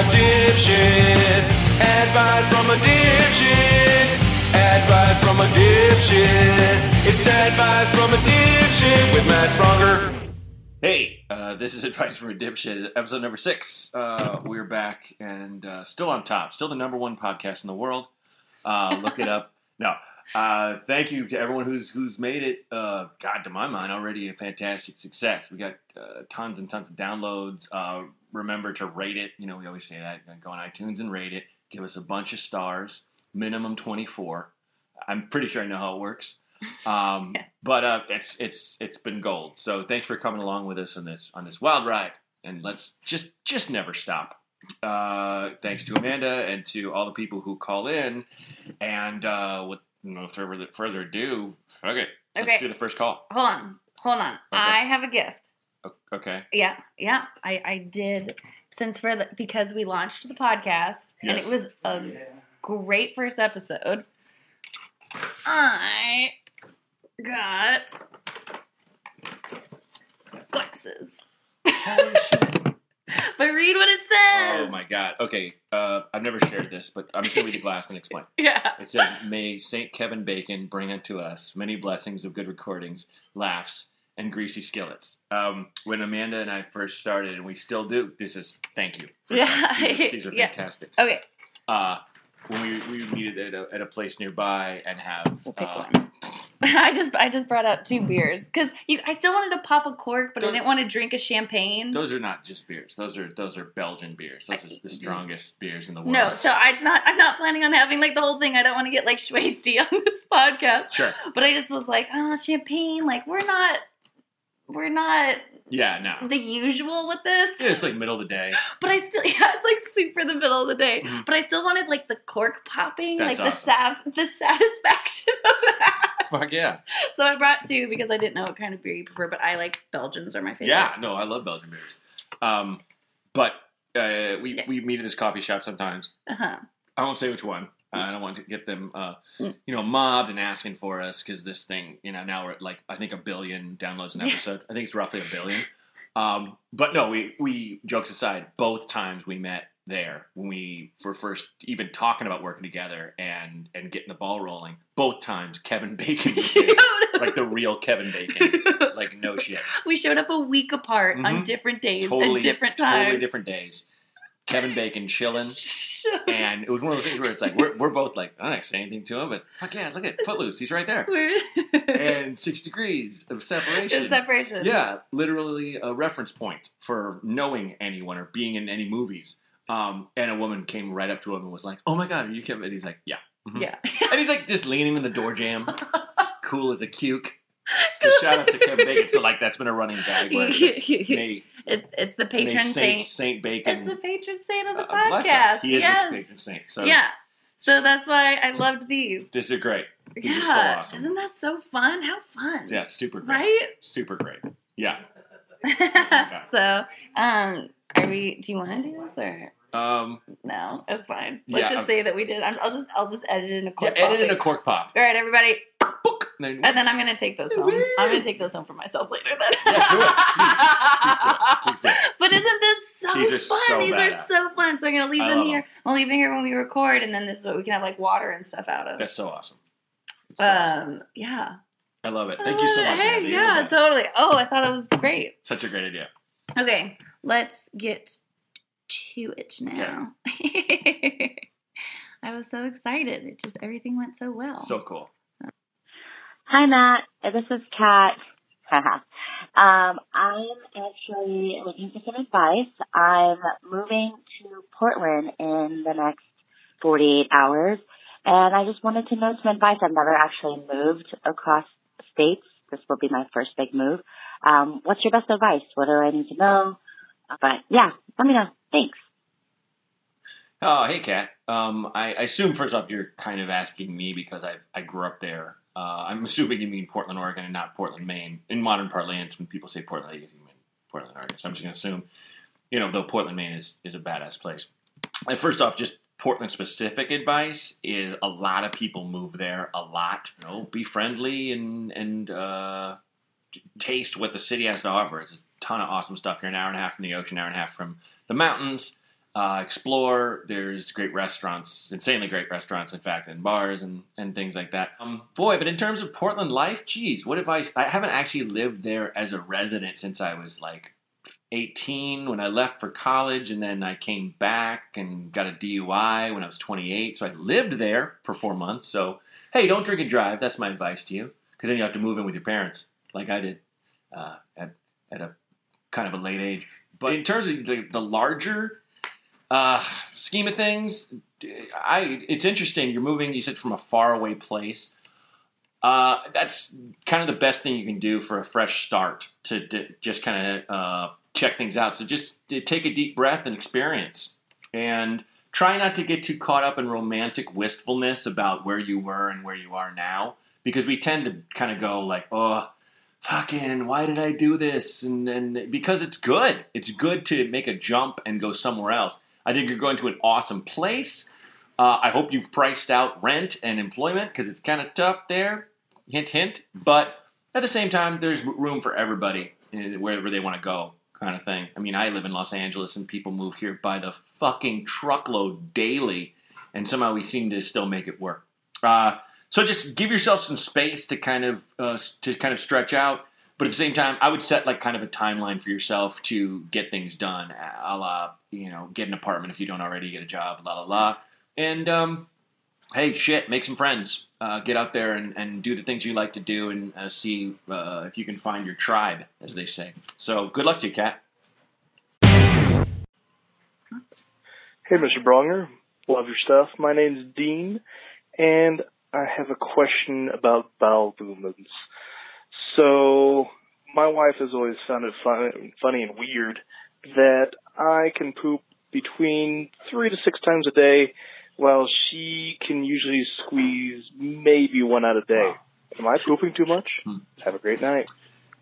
a dipshit. Advice from a dipshit. Advice from a dipshit. It's advice from a dipshit with Matt Braunger. Hey, uh, this is Advice from a Dipshit, episode number six. Uh, we're back and uh, still on top, still the number one podcast in the world. Uh, look it up. No, uh, thank you to everyone who's who's made it. Uh, God, to my mind, already a fantastic success. We got uh, tons and tons of downloads. Remember to rate it. You know, we always say that. Go on iTunes and rate it. Give us a bunch of stars, minimum twenty four. I'm pretty sure I know how it works. Um, But uh, it's it's it's been gold. So thanks for coming along with us on this on this wild ride, and let's just just never stop. Uh, thanks to Amanda and to all the people who call in. And uh, with no further further ado, fuck it. Let's Okay. do the first call. Hold on, hold on. I have a gift. Okay. Yeah, yeah. I I did since for the, because we launched the podcast and it was a great first episode. I got glasses. But read what it says. Oh my god. Okay. Uh, I've never shared this, but I'm just gonna read the glass and explain. Yeah. It says, May St. Kevin Bacon bring unto us many blessings of good recordings, laughs, and greasy skillets. Um, when Amanda and I first started, and we still do, this is thank you. Yeah. These are, these are Yeah. fantastic. Okay, Uh, when we, we meet at a, at a place nearby and have. we'll pick uh, one. I just I just brought out two beers because I still wanted to pop a cork, but I didn't want to drink a champagne. Those are not just beers. Those are those are Belgian beers. Those are the strongest beers in the world. No, so I, it's not. I'm not planning on having like the whole thing. I don't want to get like schwasty on this podcast. Sure. But I just was like, oh, champagne. Like we're not, we're not Yeah, no. the usual with this. Yeah, it's like middle of the day. But I still, yeah, it's like super the middle of the day. Mhm. But I still wanted like the cork popping, That's like awesome. the sav- the satisfaction of that. Fuck yeah. So I brought two because I didn't know what kind of beer you prefer. But I like Belgians are my favorite. Yeah, no, I love Belgian beers. Um, but uh, we Yeah. we meet at this coffee shop sometimes. Uh huh. I won't say which one. Uh, I don't want to get them, uh, Mm. you know, mobbed and asking for us because this thing, you know, now we're at like I think a billion downloads an episode. I think it's roughly a billion. Um, but no, we we jokes aside, both times we met there when we were first even talking about working together and and getting the ball rolling. Both times, Kevin Bacon like the real Kevin Bacon, like no shit. we showed up a week apart on Mhm. different days Totally and different times. Totally different days. Kevin Bacon chilling. And it was one of those things where it's like we're, we're both like, I don't say anything to him, but fuck yeah, look at Footloose, he's right there. And six degrees of separation. in separation. Yeah, literally a reference point for knowing anyone or being in any movies. Um, and a woman came right up to him and was like, "Oh my god, are you Kevin?" And he's like, "Yeah." Mhm. Yeah. And he's like just leaning in the door jam, cool as a cuke. So shout out to Kevin Bacon. So like that's been a running gag. Where may, it's it's the patron Saint, saint. Saint Bacon It's the patron saint of the uh, podcast. He is yes. the patron saint. So yeah. So that's why I loved these. this is great. These are so yeah. awesome. Isn't that so fun? How fun. Yeah, super great. Right? Super great. Yeah. so, um, are we? Do you want to do this or Um, no? It's fine. Let's Yeah, just I'm- say that we did. I'm, I'll just I'll just edit in a yeah, quick. edit in a cork pop. All right, everybody, Book. And then, and then I'm gonna take those home. I'm gonna take those home for myself later. Then. Yeah, do it. Please do it. Please do it. But isn't this so These are fun? so These are so fun. So I'm gonna leave I them love here. I'll leave them here when we record, and then this is what we can have like water and stuff out of. That's so awesome. It's so awesome. Um, yeah. I love it. Thank you so much. Hey, Amanda. Yeah, totally. Oh, I thought it was great. Such a great idea. Okay, let's get to it now. I was so excited. It just everything went so well. So cool. Hi, Matt. This is Kat. um, I'm actually looking for some advice. I'm moving to Portland in the next 48 hours, and I just wanted to know some advice. I've never actually moved across states. This will be my first big move. Um, what's your best advice? What do I need to know? But yeah, let me know. Thanks. Oh, hey, Kat. Um, I, I assume first off you're kind of asking me because I I grew up there. Uh, I'm assuming you mean Portland, Oregon, and not Portland, Maine. In modern parlance, when people say Portland, they mean Portland, Oregon. So I'm just going to assume, you know, though Portland, Maine is is a badass place. And first off, just Portland specific advice is a lot of people move there a lot. You know, be friendly and and uh, taste what the city has to offer. It's a ton of awesome stuff. You're an hour and a half from the ocean, an hour and a half from the mountains. Uh, explore. There's great restaurants, insanely great restaurants, in fact, and bars and, and things like that. Um, boy, but in terms of Portland life, geez, what advice? I haven't actually lived there as a resident since I was like 18 when I left for college, and then I came back and got a DUI when I was 28. So I lived there for four months. So, hey, don't drink and drive. That's my advice to you, because then you have to move in with your parents, like I did uh, at, at a kind of a late age. But in terms of the, the larger uh, scheme of things, I it's interesting. You're moving. You said from a faraway place. Uh, that's kind of the best thing you can do for a fresh start to, to just kind of uh, check things out. So just uh, take a deep breath and experience, and try not to get too caught up in romantic wistfulness about where you were and where you are now, because we tend to kind of go like, oh fucking why did i do this and and because it's good it's good to make a jump and go somewhere else i think you're going to an awesome place. Uh, i hope you've priced out rent and employment because it's kind of tough there. Hint hint. But at the same time there's room for everybody eh, wherever they want to go kind of thing. I mean i live in los angeles and people move here by the fucking truckload daily and somehow we seem to still make it work. Uh, so just give yourself some space to kind of uh, to kind of stretch out, but at the same time, I would set like kind of a timeline for yourself to get things done. A la you know, get an apartment if you don't already, get a job, la la la, and um, hey, shit, make some friends. Uh, get out there and, and do the things you like to do, and uh, see uh, if you can find your tribe, as they say. So good luck to you, Kat. Hey, Mr. Braunger. Love your stuff. My name's Dean, and I have a question about bowel movements. So, my wife has always found it fun, funny and weird that I can poop between three to six times a day, while she can usually squeeze maybe one out a day. Am I pooping too much? Hmm. Have a great night.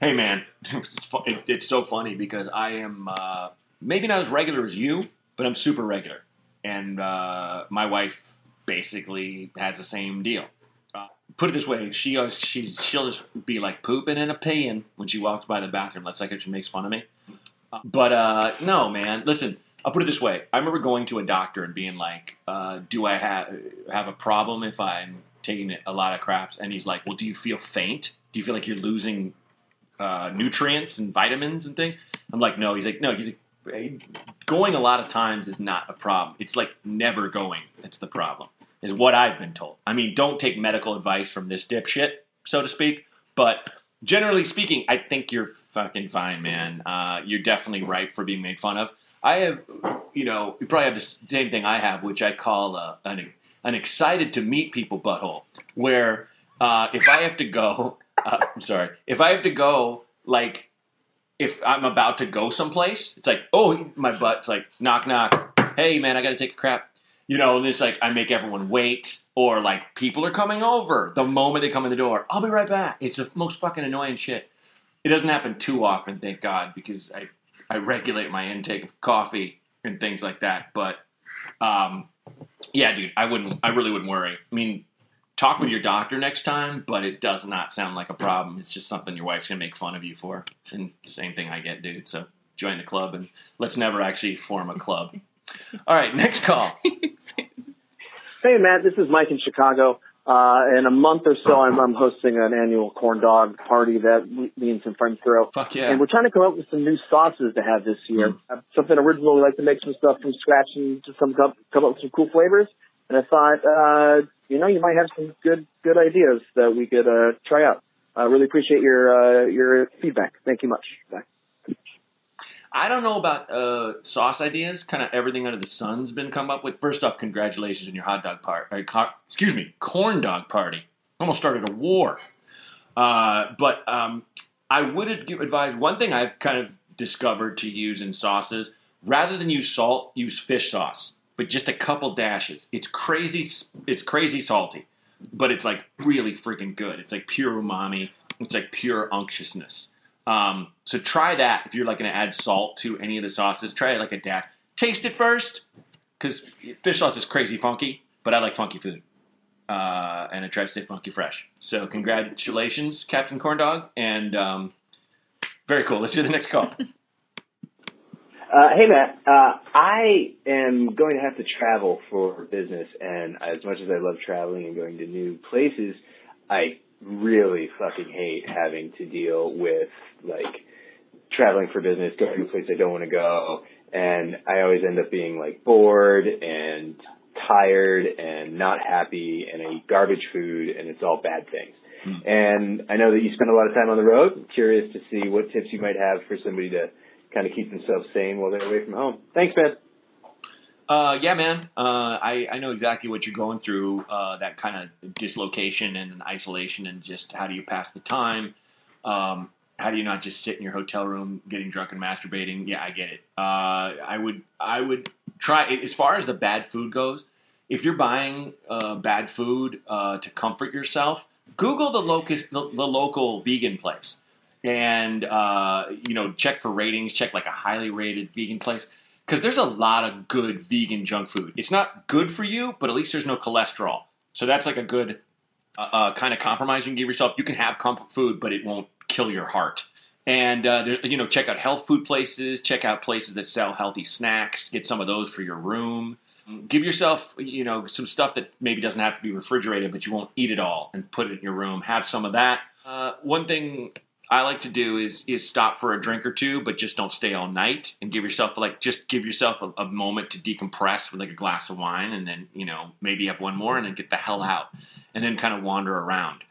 Hey man, it's, it's so funny because I am uh, maybe not as regular as you, but I'm super regular, and uh, my wife basically has the same deal. Put it this way: she goes, she she'll just be like pooping and a peeing when she walks by the bathroom. That's like if she makes fun of me. But uh, no, man. Listen, I'll put it this way: I remember going to a doctor and being like, uh, "Do I have have a problem if I'm taking a lot of craps?" And he's like, "Well, do you feel faint? Do you feel like you're losing uh, nutrients and vitamins and things?" I'm like, "No." He's like, "No." He's like, going a lot of times is not a problem. It's like never going that's the problem, is what I've been told. I mean, don't take medical advice from this dipshit, so to speak, but generally speaking, I think you're fucking fine, man. Uh, you're definitely ripe for being made fun of. I have, you know, you probably have the same thing I have, which I call uh, an, an excited to meet people butthole, where uh, if I have to go, uh, I'm sorry, if I have to go, like, if I'm about to go someplace, it's like, oh, my butt's like, knock, knock. Hey, man, I got to take a crap. You know, and it's like, I make everyone wait, or like, people are coming over the moment they come in the door. I'll be right back. It's the most fucking annoying shit. It doesn't happen too often, thank God, because I, I regulate my intake of coffee and things like that. But, um, yeah, dude, I wouldn't, I really wouldn't worry. I mean, talk with your doctor next time, but it does not sound like a problem. It's just something your wife's gonna make fun of you for. And same thing I get, dude. So join the club and let's never actually form a club. All right, next call. Hey, Matt, this is Mike in Chicago. Uh, in a month or so, I'm, I'm hosting an annual corn dog party that we- me and some friends throw. Fuck yeah. And we're trying to come up with some new sauces to have this year. Uh, Something original. We like to make some stuff from scratch and just some come, come up with some cool flavors. And I thought, uh, you know, you might have some good good ideas that we could uh, try out. I really appreciate your uh, your feedback. Thank you much. Bye. I don't know about uh, sauce ideas. Kind of everything under the sun's been come up with. First off, congratulations on your hot dog party. excuse me, corn dog party. Almost started a war. Uh, but um, I would advise one thing I've kind of discovered to use in sauces. Rather than use salt, use fish sauce, but just a couple dashes. It's crazy. It's crazy salty, but it's like really freaking good. It's like pure umami. It's like pure unctuousness. Um, so try that if you're like going to add salt to any of the sauces. Try it like a dash. Taste it first, because fish sauce is crazy funky, but I like funky food, uh, and I try to stay funky fresh. So congratulations, Captain Corn Dog, and um, very cool. Let's do the next call. Uh, hey Matt, uh, I am going to have to travel for business, and as much as I love traveling and going to new places, I really fucking hate having to deal with like traveling for business, going to a place I don't want to go, and I always end up being like bored and tired and not happy, and I eat garbage food, and it's all bad things. Hmm. And I know that you spend a lot of time on the road. I'm curious to see what tips you might have for somebody to kind of keep themselves sane while they're away from home. Thanks, man. Uh, yeah, man. Uh, I, I know exactly what you're going through. Uh, that kind of dislocation and isolation, and just how do you pass the time? Um, how do you not just sit in your hotel room getting drunk and masturbating? Yeah, I get it. Uh, I would I would try as far as the bad food goes. If you're buying uh, bad food uh, to comfort yourself, Google the locus the, the local vegan place, and you know check for ratings. Check like a highly rated vegan place because there's a lot of good vegan junk food. It's not good for you, but at least there's no cholesterol. So that's like a good uh, uh, kind of compromise you can give yourself. You can have comfort food, but it won't kill your heart. And uh, there- you know, check out health food places. Check out places that sell healthy snacks. Get some of those for your room. Give yourself, you know, some stuff that maybe doesn't have to be refrigerated, but you won't eat it all, and put it in your room. Have some of that. Uh, one thing I like to do is is stop for a drink or two, but just don't stay all night, and give yourself like just give yourself a, a moment to decompress with like a glass of wine, and then you know maybe have one more, and then get the hell out, and then kind of wander around.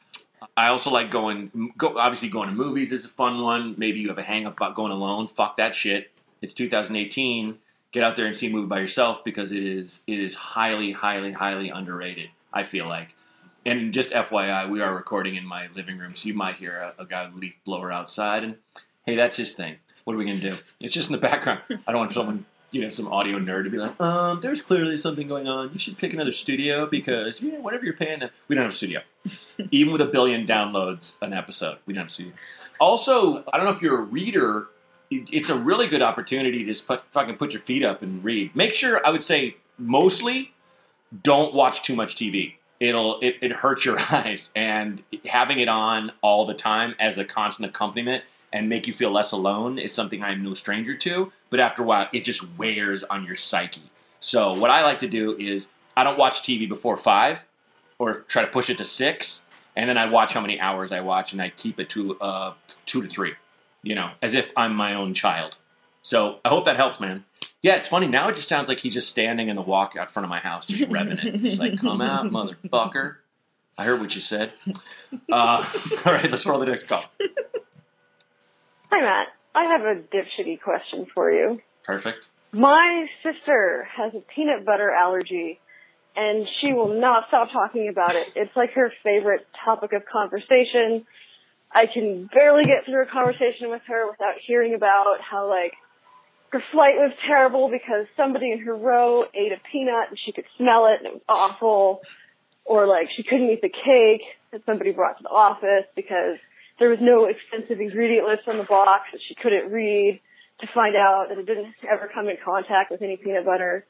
I also like going. Go, obviously, going to movies is a fun one. Maybe you have a hang up about going alone. Fuck that shit. It's 2018. Get out there and see a movie by yourself because it is it is highly, highly, highly underrated. I feel like. And just FYI, we are recording in my living room, so you might hear a, a guy with a leaf blower outside. And hey, that's his thing. What are we gonna do? It's just in the background. I don't want someone, you know, some audio nerd to be like, um, there's clearly something going on. You should pick another studio because you know whatever you're paying them. We don't have a studio. Even with a billion downloads an episode, we don't have a studio. Also, I don't know if you're a reader. It's a really good opportunity to just put, fucking put your feet up and read. Make sure, I would say, mostly, don't watch too much TV. It'll it, it hurts your eyes, and having it on all the time as a constant accompaniment and make you feel less alone is something I'm no stranger to. But after a while, it just wears on your psyche. So what I like to do is I don't watch TV before five, or try to push it to six, and then I watch how many hours I watch, and I keep it to uh, two to three. You know, as if I'm my own child. So I hope that helps, man. Yeah, it's funny. Now it just sounds like he's just standing in the walk out front of my house, just revving it. He's like, come out, motherfucker. I heard what you said. Uh, all right, let's roll the next call. Hi, Matt. I have a dipshitty question for you. Perfect. My sister has a peanut butter allergy, and she will not stop talking about it. It's like her favorite topic of conversation. I can barely get through a conversation with her without hearing about how, like, her flight was terrible because somebody in her row ate a peanut and she could smell it and it was awful. Or, like, she couldn't eat the cake that somebody brought to the office because there was no extensive ingredient list on the box that she couldn't read to find out that it didn't ever come in contact with any peanut butter.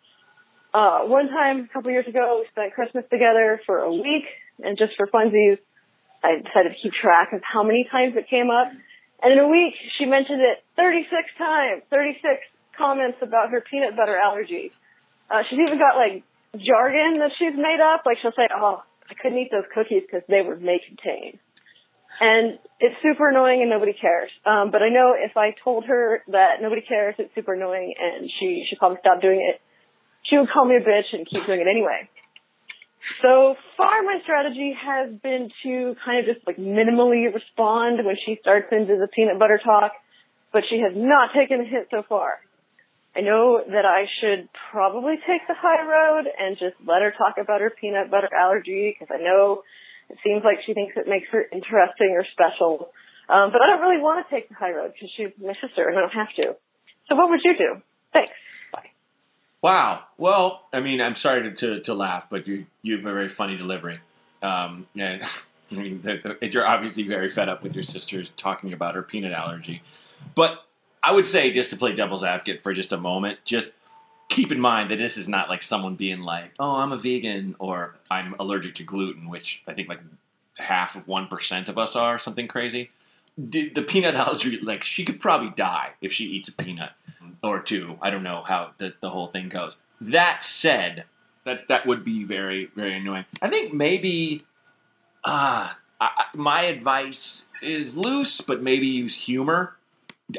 Uh, one time, a couple years ago, we spent Christmas together for a week, and just for funsies, I decided to keep track of how many times it came up. And in a week, she mentioned it 36 times, 36 comments about her peanut butter allergy. Uh, she's even got like jargon that she's made up. Like she'll say, "Oh, I couldn't eat those cookies because they were may contain." And it's super annoying and nobody cares. Um, but I know if I told her that nobody cares, it's super annoying and she should probably stop doing it, she would call me a bitch and keep doing it anyway. So far, my strategy has been to kind of just like minimally respond when she starts into the peanut butter talk, but she has not taken a hit so far. I know that I should probably take the high road and just let her talk about her peanut butter allergy because I know it seems like she thinks it makes her interesting or special. Um, but I don't really want to take the high road because she's my sister and I don't have to. So what would you do? Thanks. Wow. Well, I mean, I'm sorry to, to, to laugh, but you you have a very funny delivery. Um, and I mean, the, the, you're obviously very fed up with your sister talking about her peanut allergy. But I would say, just to play devil's advocate for just a moment, just keep in mind that this is not like someone being like, "Oh, I'm a vegan" or "I'm allergic to gluten," which I think like half of one percent of us are, something crazy. The, the peanut allergy, like she could probably die if she eats a peanut. Or two. I don't know how the, the whole thing goes. That said, that that would be very very annoying. I think maybe uh, I, my advice is loose, but maybe use humor.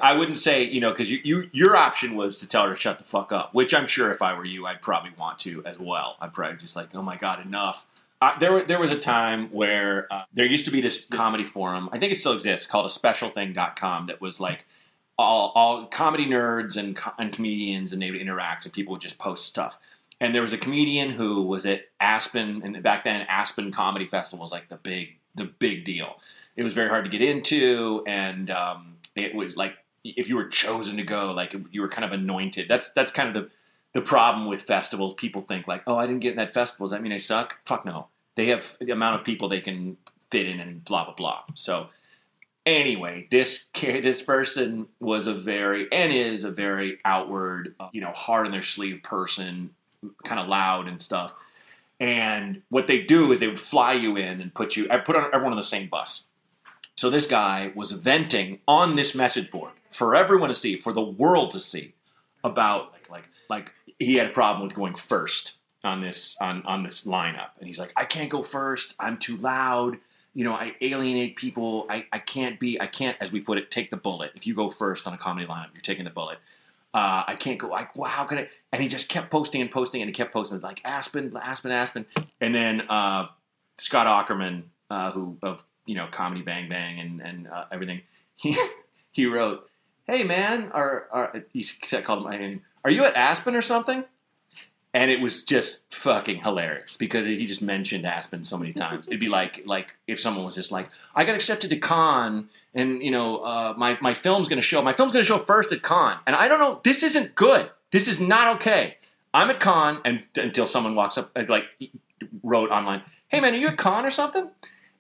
I wouldn't say you know because you, you your option was to tell her to shut the fuck up, which I'm sure if I were you, I'd probably want to as well. I'd probably just like, oh my god, enough. Uh, there, there was a time where uh, there used to be this comedy forum. I think it still exists called aspecialthing.com that was like all, all comedy nerds and, and comedians, and they would interact, and people would just post stuff. And there was a comedian who was at Aspen, and back then Aspen Comedy Festival was like the big, the big deal. It was very hard to get into, and um, it was like if you were chosen to go, like you were kind of anointed. That's that's kind of the the problem with festivals. People think like, oh, I didn't get in that festival. Does that mean I suck? Fuck no. They have the amount of people they can fit in, and blah blah blah. So anyway, this this person was a very and is a very outward, uh, you know, hard on their sleeve person, kind of loud and stuff. And what they do is they would fly you in and put you, I put everyone on the same bus. So this guy was venting on this message board for everyone to see, for the world to see, about like like like he had a problem with going first on this on on this lineup, and he's like, I can't go first. I'm too loud. You know, I alienate people. I, I can't be. I can't, as we put it, take the bullet. If you go first on a comedy lineup, you're taking the bullet. Uh, I can't go. Like, well, how can I? And he just kept posting and posting, and he kept posting like Aspen, Aspen, Aspen, and then uh, Scott Aukerman, uh, who of you know Comedy Bang Bang and and uh, everything, he he wrote, "Hey man, or he said called my name. Are you at Aspen or something?" And it was just fucking hilarious because he just mentioned Aspen so many times. It'd be like like if someone was just like, "I got accepted to Cannes, and you know uh, my my film's going to show. My film's going to show first at Cannes, and I don't know. This isn't good. This is not okay. I'm at Cannes, and until someone walks up and like wrote online, "Hey man, are you at Cannes or something?"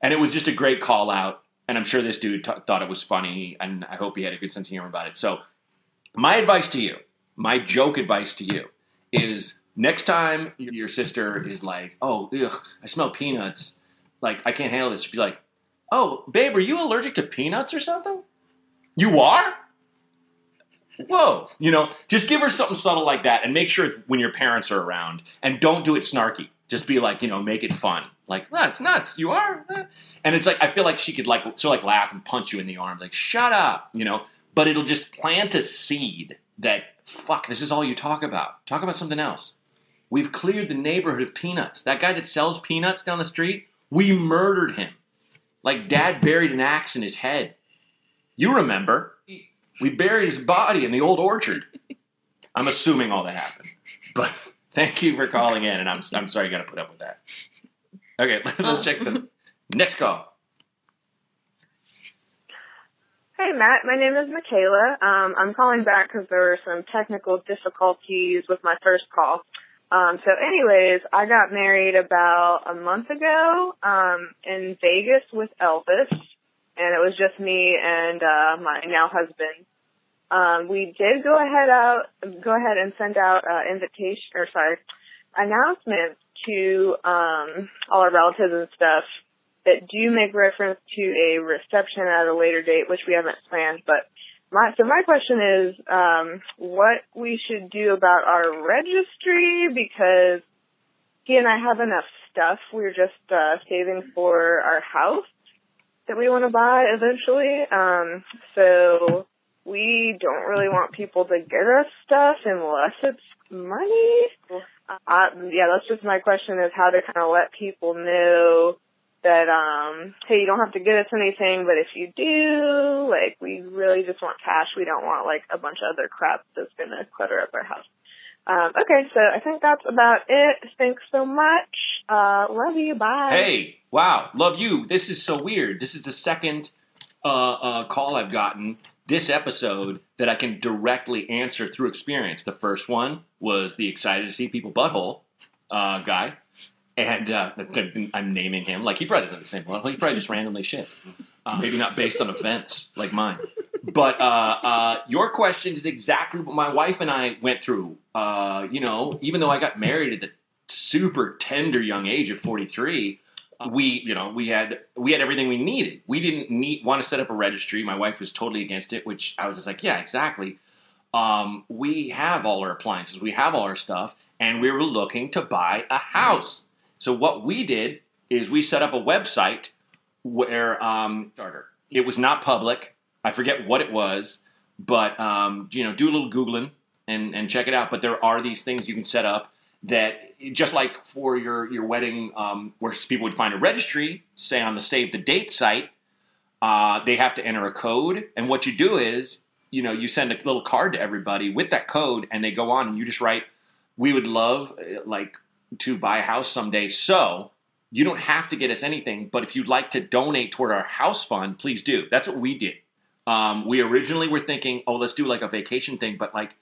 And it was just a great call out. And I'm sure this dude t- thought it was funny, and I hope he had a good sense of humor about it. So, my advice to you, my joke advice to you, is next time your sister is like, "Oh, ugh, I smell peanuts," like I can't handle this. She'd be like, "Oh, babe, are you allergic to peanuts or something?" You are. Whoa, you know, just give her something subtle like that, and make sure it's when your parents are around, and don't do it snarky. Just be like, you know, make it fun. Like that's nuts. You are, and it's like I feel like she could like of like laugh and punch you in the arm, like shut up, you know. But it'll just plant a seed that fuck. This is all you talk about. Talk about something else. We've cleared the neighborhood of peanuts. That guy that sells peanuts down the street, we murdered him. Like dad buried an axe in his head. You remember? We buried his body in the old orchard. I'm assuming all that happened. But thank you for calling in, and I'm, I'm sorry you got to put up with that. Okay, let's check the next call. Hey Matt, my name is Michaela. Um, I'm calling back because there were some technical difficulties with my first call. Um, so anyways, I got married about a month ago, um, in Vegas with Elvis, and it was just me and, uh, my now husband. Um, we did go ahead out, go ahead and send out, uh, invitation, or sorry, announcements to, um, all our relatives and stuff that do make reference to a reception at a later date, which we haven't planned, but my, so my question is, um, what we should do about our registry because he and I have enough stuff. We're just, uh, saving for our house that we want to buy eventually. Um, so we don't really want people to get us stuff unless it's money. Uh, yeah, that's just my question is how to kind of let people know that um hey you don't have to get us anything but if you do like we really just want cash we don't want like a bunch of other crap that's gonna clutter up our house um okay so i think that's about it thanks so much uh love you bye Hey, wow, love you. This is so weird. This is the second uh, uh, call I've gotten this episode that I can directly answer through experience. The first one was the excited to see people butthole uh, guy. And uh, I'm naming him like he probably doesn't the same well, he probably just randomly shits. Uh, maybe not based on events like mine. But uh, uh, your question is exactly what my wife and I went through. Uh, you know, even though I got married at the super tender young age of 43, we you know we had we had everything we needed. We didn't need want to set up a registry. My wife was totally against it, which I was just like, yeah, exactly. um, we have all our appliances, we have all our stuff, and we were looking to buy a house. So what we did is we set up a website where um, starter. It was not public. I forget what it was, but um, you know, do a little googling and and check it out. But there are these things you can set up that just like for your your wedding, um, where people would find a registry, say on the save the date site, uh, they have to enter a code, and what you do is you know you send a little card to everybody with that code, and they go on and you just write, "We would love uh, like to buy a house someday," so. You don't have to get us anything, but if you'd like to donate toward our house fund, please do. That's what we did. Um, we originally were thinking, oh, let's do like a vacation thing, but like,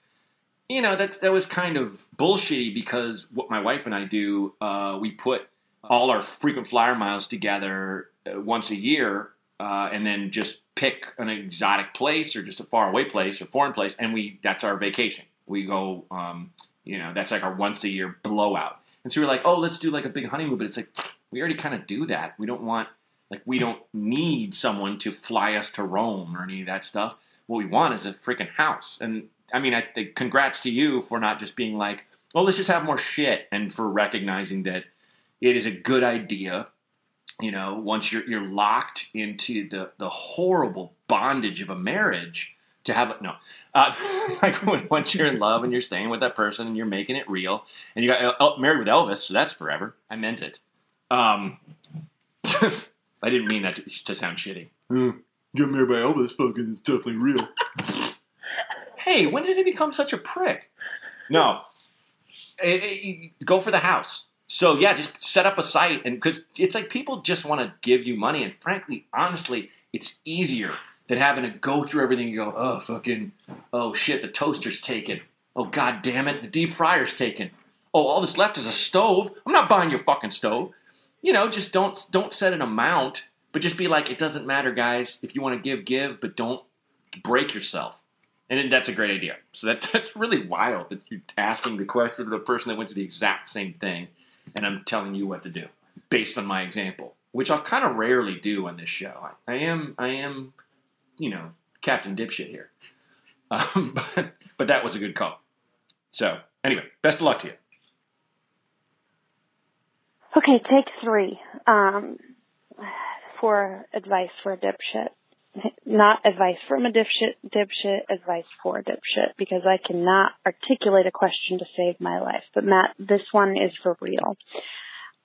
you know, that's that was kind of bullshitty because what my wife and I do, uh, we put all our frequent flyer miles together uh, once a year, uh, and then just pick an exotic place or just a faraway place or foreign place, and we that's our vacation. We go, um, you know, that's like our once a year blowout. And so we're like, oh, let's do like a big honeymoon, but it's like we already kind of do that. We don't want like we don't need someone to fly us to Rome or any of that stuff. What we want is a freaking house. And I mean, I think congrats to you for not just being like, oh, let's just have more shit, and for recognizing that it is a good idea. You know, once you're you're locked into the the horrible bondage of a marriage, to have no, uh, like when, once you're in love and you're staying with that person and you're making it real, and you got uh, married with Elvis, so that's forever. I meant it. Um, I didn't mean that to, to sound shitty. get married by Elvis, fucking, it's definitely real. hey, when did he become such a prick? No, Eh, eh, go for the house. So yeah, just set up a site, and because it's like people just want to give you money, and frankly, honestly, it's easier than having to go through everything. and go, oh fucking, oh shit, the toaster's taken. Oh god damn it, the deep fryer's taken. Oh, all that's left is a stove. I'm not buying your fucking stove. You know, just don't don't set an amount, but just be like, it doesn't matter, guys. If you want to give, give, but don't break yourself. And that's a great idea. So that, that's really wild that you're asking the question to the person that went through the exact same thing, and I'm telling you what to do based on my example, which I'll kind of rarely do on this show. I, I am, I am, you know, Captain Dipshit here. Um, but, but that was a good call. So anyway, best of luck to you. Okay, take three. Um, for advice for a dipshit. Not advice from a dipshit, dipshit, advice for a dipshit, because I cannot articulate a question to save my life. But Matt, this one is for real.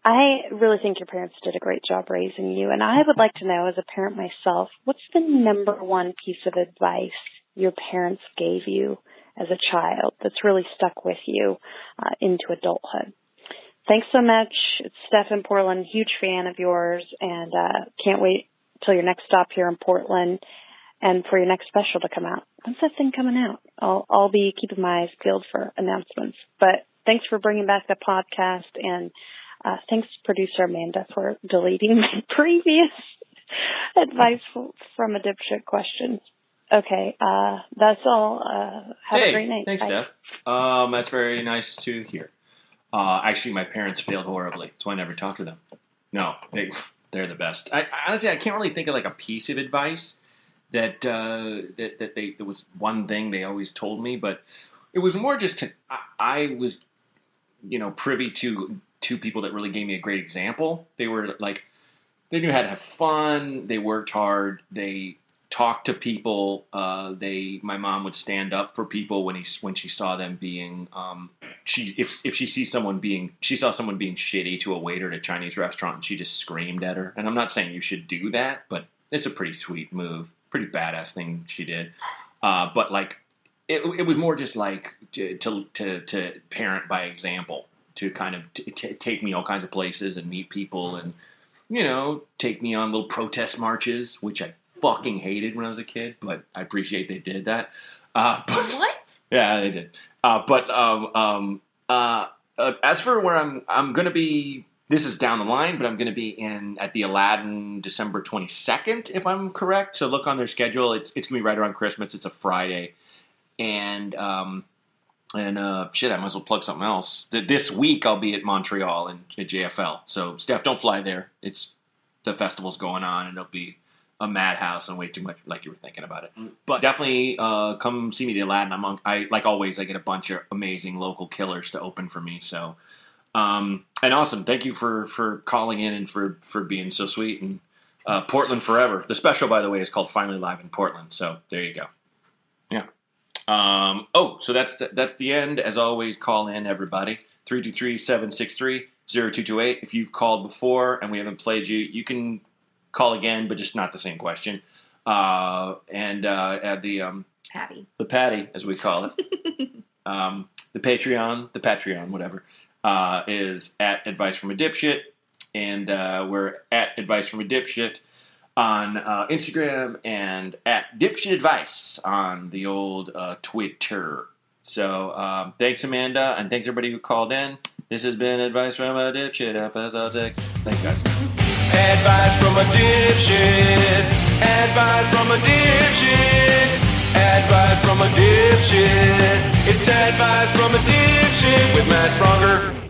I really think your parents did a great job raising you, and I would like to know, as a parent myself, what's the number one piece of advice your parents gave you as a child that's really stuck with you uh, into adulthood? Thanks so much. It's Steph in Portland, huge fan of yours, and uh, can't wait till your next stop here in Portland and for your next special to come out. When's that thing coming out? I'll, I'll be keeping my eyes peeled for announcements. But thanks for bringing back the podcast, and uh, thanks, producer Amanda, for deleting my previous advice from a dipshit question. Okay, uh, that's all. Uh, have hey, a great night. Thanks, Bye. Steph. Um, that's very nice to hear. Uh, actually, my parents failed horribly, so I never talked to them. No, they, they're the best. I, honestly, I can't really think of like a piece of advice that uh, that that they there was one thing they always told me, but it was more just to I, I was you know privy to two people that really gave me a great example. They were like they knew how to have fun. They worked hard. They talked to people. Uh, they my mom would stand up for people when he when she saw them being um, she if if she sees someone being she saw someone being shitty to a waiter at a Chinese restaurant and she just screamed at her. And I'm not saying you should do that, but it's a pretty sweet move, pretty badass thing she did. Uh, but like it, it was more just like to, to to to parent by example to kind of t- t- take me all kinds of places and meet people and you know take me on little protest marches, which I fucking hated when I was a kid, but I appreciate they did that. Uh, but, What? yeah, they did. Uh, but um, um, uh, uh, as for where I'm, I'm going to be. This is down the line, but I'm going to be in at the Aladdin December 22nd, if I'm correct. So look on their schedule. It's it's going to be right around Christmas. It's a Friday, and um, and uh, shit, I might as well plug something else. This week I'll be at Montreal and at JFL. So Steph, don't fly there. It's the festival's going on, and it'll be a madhouse and way too much like you were thinking about it. But definitely uh, come see me the Aladdin. I'm on, I like always. I get a bunch of amazing local killers to open for me. So um, and awesome. Thank you for for calling in and for for being so sweet and uh, Portland forever. The special, by the way, is called Finally Live in Portland. So there you go. Yeah. Um, oh, so that's the, that's the end. As always, call in everybody 323-763-0228. If you've called before and we haven't played you, you can call again, but just not the same question. Uh, and uh, add the um, Patty. the patty, as we call it, um, the Patreon, the Patreon, whatever, uh, is at Advice from a Dipshit, and uh, we're at Advice from a Dipshit on uh, Instagram and at Dipshit Advice on the old uh, Twitter. So um, thanks, Amanda, and thanks everybody who called in. This has been Advice from a Dipshit, episode six. Thanks, guys. Advice from a dipshit. Advice from a dipshit. Advice from a dipshit. It's advice from a dipshit with Matt Braunger.